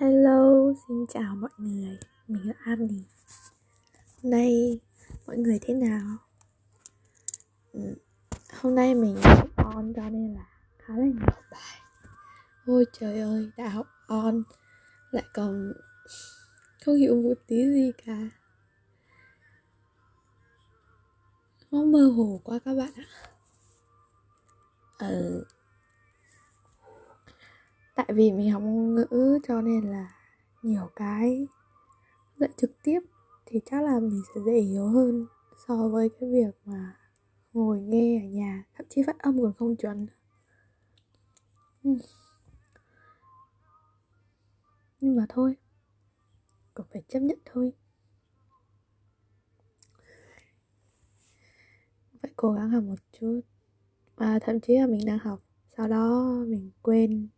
Hello, xin chào mọi người, mình là Annie Hôm nay mọi người thế nào? Ừ, hôm nay mình học on cho nên là khá là nhiều bài. Ôi trời ơi, đã học on. Lại còn không hiểu một tí gì cả. Nó mơ hồ quá các bạn ạ. Ừ tại vì mình học ngôn ngữ cho nên là nhiều cái dạy trực tiếp thì chắc là mình sẽ dễ hiểu hơn so với cái việc mà ngồi nghe ở nhà, thậm chí phát âm còn không chuẩn. Ừ. Nhưng mà thôi, cũng phải chấp nhận thôi. Phải cố gắng học một chút. Và thậm chí là mình đang học, sau đó mình quên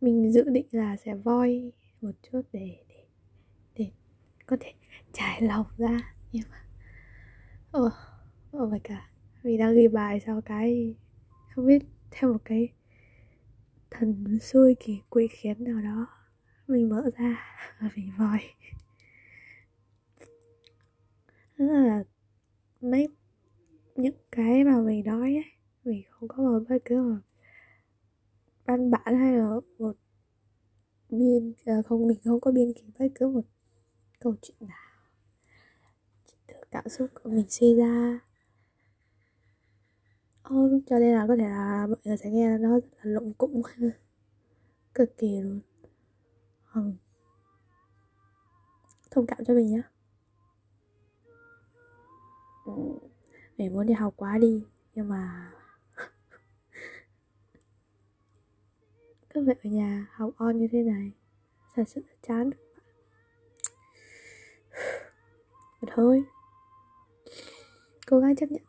mình dự định là sẽ voi một chút để để để có thể trải lòng ra. Nhưng mà, ồ ồ vậy cả mình đang ghi bài sau cái, không biết, theo một cái thần xui kỳ quỷ khiến nào đó, mình mở ra và mình voi. Rất là mấy, những cái mà mình nói ấy, mình không có một bất cứ một văn bản hay là một biên à, không mình không có biên kịch bất cứ một câu chuyện nào. Chỉ từ cảm xúc của mình suy ra. Oh, cho nên là có thể là mọi người sẽ nghe nó rất là lụng cụng cực kỳ luôn. Ừ. thông cảm cho mình nhé ừ. mình muốn đi học quá đi nhưng mà cứ vậy ở nhà học on như thế này, thật sự là chán mà thôi, cố gắng chấp nhận.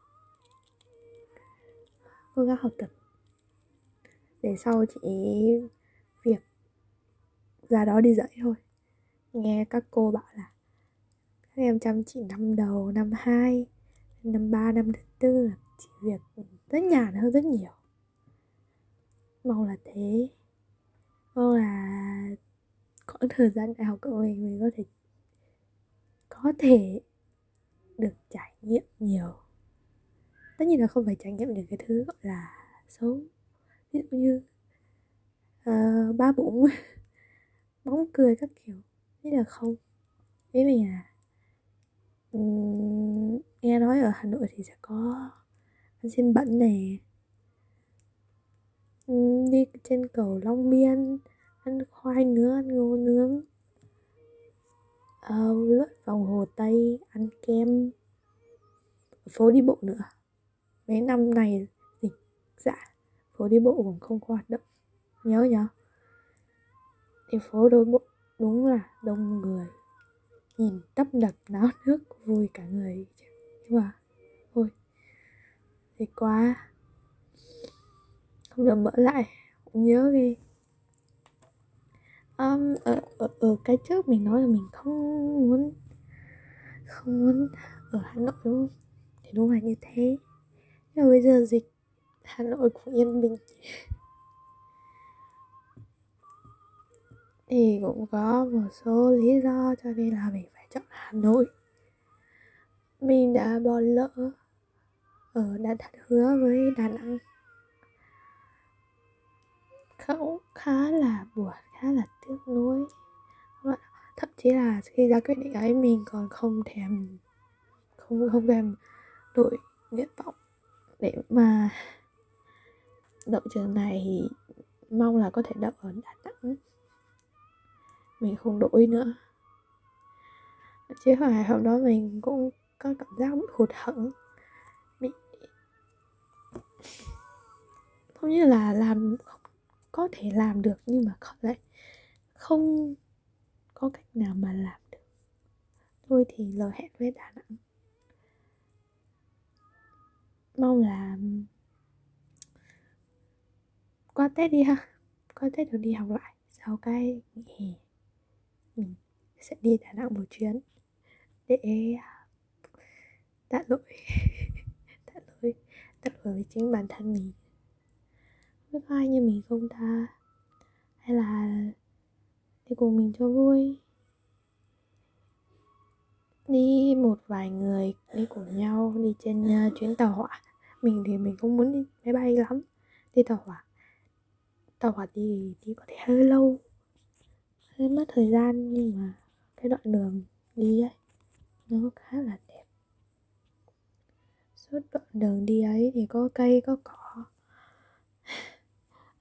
Cố gắng học tập. Để sau chị việc ra đó đi dạy thôi. Nghe các cô bảo là các em chăm chỉ năm đầu, năm hai, năm ba, năm thứ tư chị việc rất nhàn hơn rất nhiều. Mong là thế mong là khoảng thời gian đại học của mình mình có thể có thể được trải nghiệm nhiều. Tất nhiên là không phải trải nghiệm được cái thứ gọi là xấu. Ví dụ như uh, ba bụng bóng cười các kiểu. Thế là không. Với mình là um, nghe nói ở hà nội thì sẽ có ăn xin bẩn này đi trên cầu long biên ăn khoai nướng ăn ngô nướng. Uh, lướt vòng hồ tây ăn kem. Phố đi bộ nữa. Mấy năm này dịch dạ phố đi bộ cũng không có hoạt động. Nhớ nhở thì phố đi bộ đúng là đông người. Nhìn tấp nập náo nước vui cả người. Nhưng mà thôi. Thì quá không được mở lại. Cũng nhớ ghê um, ở, ở, ở cái trước mình nói là mình không muốn không muốn ở Hà Nội đúng không? Thì đúng là như thế. Nhưng mà bây giờ dịch Hà Nội cũng yên bình. Thì cũng có một số lý do cho nên là mình phải chọn Hà Nội. Mình đã bỏ lỡ ở đã đặt hứa với Đà Nẵng cũng khá là buồn, khá là tiếc nuối. Thậm chí là khi ra quyết định ấy, mình còn không thèm, không không thèm đổi nguyện vọng. Để mà đậu trường này thì mong là có thể đậu ở đà nẵng. Mình không đổi nữa. Chứ hồi hôm đó mình cũng có cảm giác bị hụt hẫng, bị không như là làm không có thể làm được nhưng mà lại không có cách nào mà làm được. Thôi thì lời hẹn với đà nẵng. Mong là qua tết đi ha. Qua tết được đi học lại. Sau cái nghỉ hè, mình sẽ đi đà nẵng một chuyến để à, tạ lỗi. Tạ lỗi tạ lỗi với chính bản thân mình biết có ai như mình không ta hay là đi cùng mình cho vui? Đi một vài người đi cùng nhau đi trên uh, chuyến tàu hỏa. Mình thì mình không muốn đi máy bay lắm. Đi tàu hỏa. Tàu hỏa đi đi có thể hơi lâu. Hơi mất thời gian nhưng mà cái đoạn đường đi ấy nó khá là đẹp. Suốt đoạn đường đi ấy thì có cây có cỏ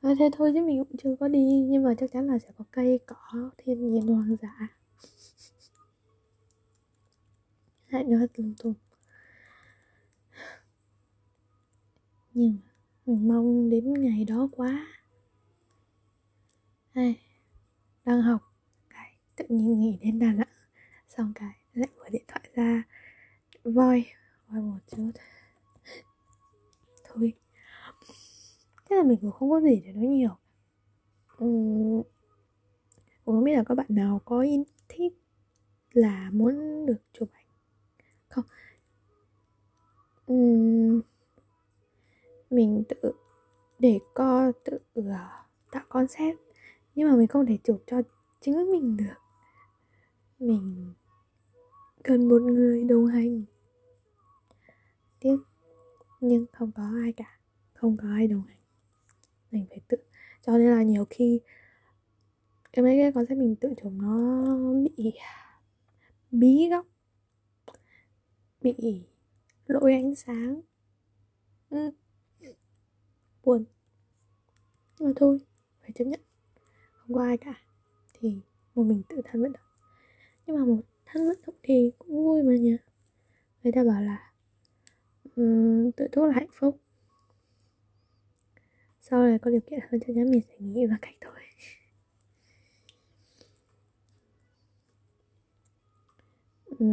à, thế thôi chứ mình cũng chưa có đi nhưng mà chắc chắn là sẽ có cây cỏ thiên nhiên hoang dã lại nói lung tung nhưng mình mong đến ngày đó quá. Ai, đang học cái tự nhiên nghĩ đến đà nẵng xong cái lại mở điện thoại ra. Voi voi một chút. Thôi thế là mình cũng không có gì để nói nhiều. Uhm, không biết là các bạn nào có ý thích là muốn được chụp ảnh không? Uhm, mình tự để co tự uh, tạo concept nhưng mà mình không thể chụp cho chính mình được. Mình cần một người đồng hành. Tiếc nhưng không có ai cả. Không có ai đồng hành mình phải tự cho nên là nhiều khi cái mấy cái concept mình tự chụp nó bị bí góc bị lỗi ánh sáng. Ừ. buồn. Nhưng mà thôi phải chấp nhận. Không có ai cả thì một mình tự thân vận động. Nhưng mà một thân vận động thì cũng vui mà nhỉ. Người ta bảo là um, tự thuốc là hạnh phúc sau này có điều kiện hơn chắc chắn mình sẽ nghĩ và cách thôi. Ừ.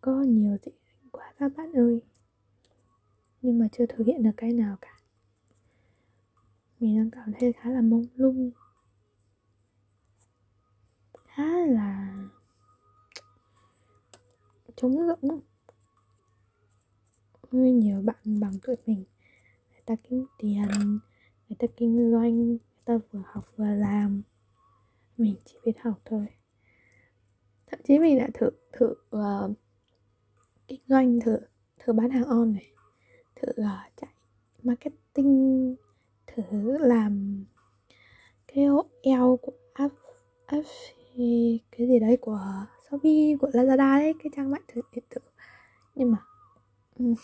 có nhiều dự định quá các bạn ơi. Nhưng mà chưa thực hiện được cái nào cả. Mình đang cảm thấy khá là mông lung. Khá là trống rỗng. Nhiều bạn bằng tuổi mình ta kiếm tiền người ta kinh doanh người ta vừa học vừa làm. Mình chỉ biết học thôi. Thậm chí mình đã thử thử uh, kinh doanh thử thử bán hàng on này. Thử uh, chạy marketing thử làm cái eo của app app cái gì đấy của shopee của lazada đấy cái trang mạng thử điện tử. Nhưng mà um,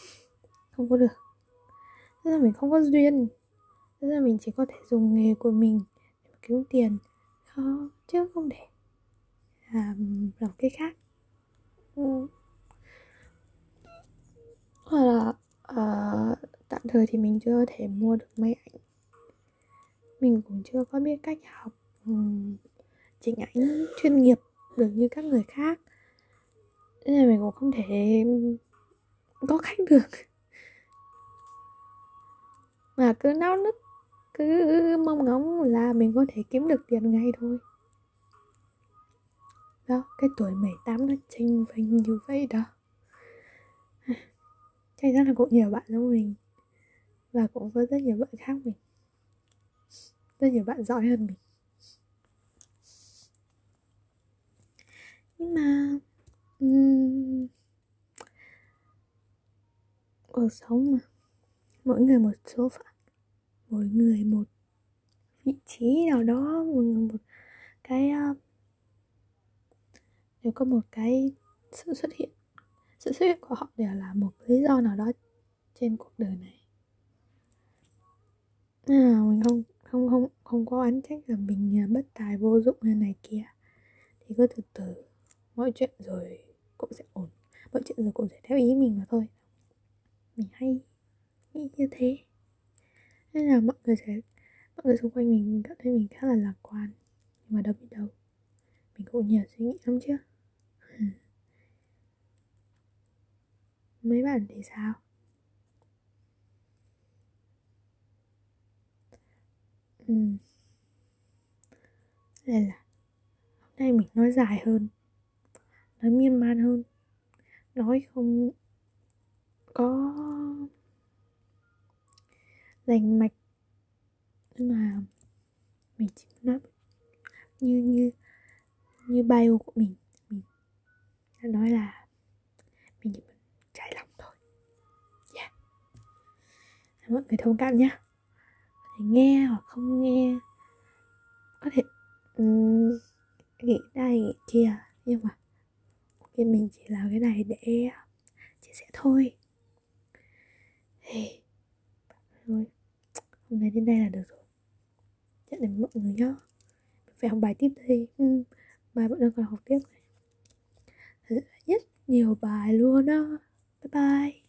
không có được thế là mình không có duyên. Thế là mình chỉ có thể dùng nghề của mình để kiếm tiền. Đó, chứ không thể làm làm cái khác. Ừ. hoặc là uh, tạm thời thì mình chưa thể mua được máy ảnh. Mình cũng chưa có biết cách học um, chỉnh ảnh chuyên nghiệp được như các người khác. Nên là mình cũng không thể có khách được mà cứ náo nức cứ mong ngóng là mình có thể kiếm được tiền ngay thôi. Đó cái tuổi 18 nó tranh vinh như vậy đó. Chắc chắn là cũng nhiều bạn giống mình. Và cũng có rất nhiều bạn khác mình. Rất nhiều bạn giỏi hơn mình. Nhưng mà um, cuộc sống mà mỗi người một số phận mỗi người một vị trí nào đó mỗi người một cái ờ, uh, đều có một cái sự xuất hiện sự xuất hiện của họ đều là một lý do nào đó trên cuộc đời này. À, mình không không không không có oán trách là mình ờ, bất tài vô dụng hay này kia. Thì cứ từ từ mọi chuyện rồi cũng sẽ ổn mọi chuyện rồi cũng sẽ theo ý mình mà thôi. Mình hay nghĩ như thế nên là mọi người sẽ, mọi người xung quanh mình cảm thấy mình khá là lạc quan. Nhưng mà đâu biết đâu, mình cũng nhiều suy nghĩ lắm chứ. Mấy bạn thì sao? Ừ. nên là, hôm nay mình nói dài hơn, nói miên man hơn, nói không có rành mạch. Nhưng mà mình chỉ nói như như như bio của mình mình đã nói là mình chỉ muốn trải lòng thôi. Yeah. mọi người thông cảm nhé có thể nghe hoặc không nghe. Có thể um, nghĩ đây nghĩ kia. Nhưng mà cái mình chỉ làm cái này để à, chia sẻ thôi. Hey. thôi hôm nay đến đây là được rồi. Chắc đến mọi người nhá. Phải học bài tiếp đây. Ừ. mai vẫn đang còn học tiếp này. Rất nhiều bài luôn á. Bye bye.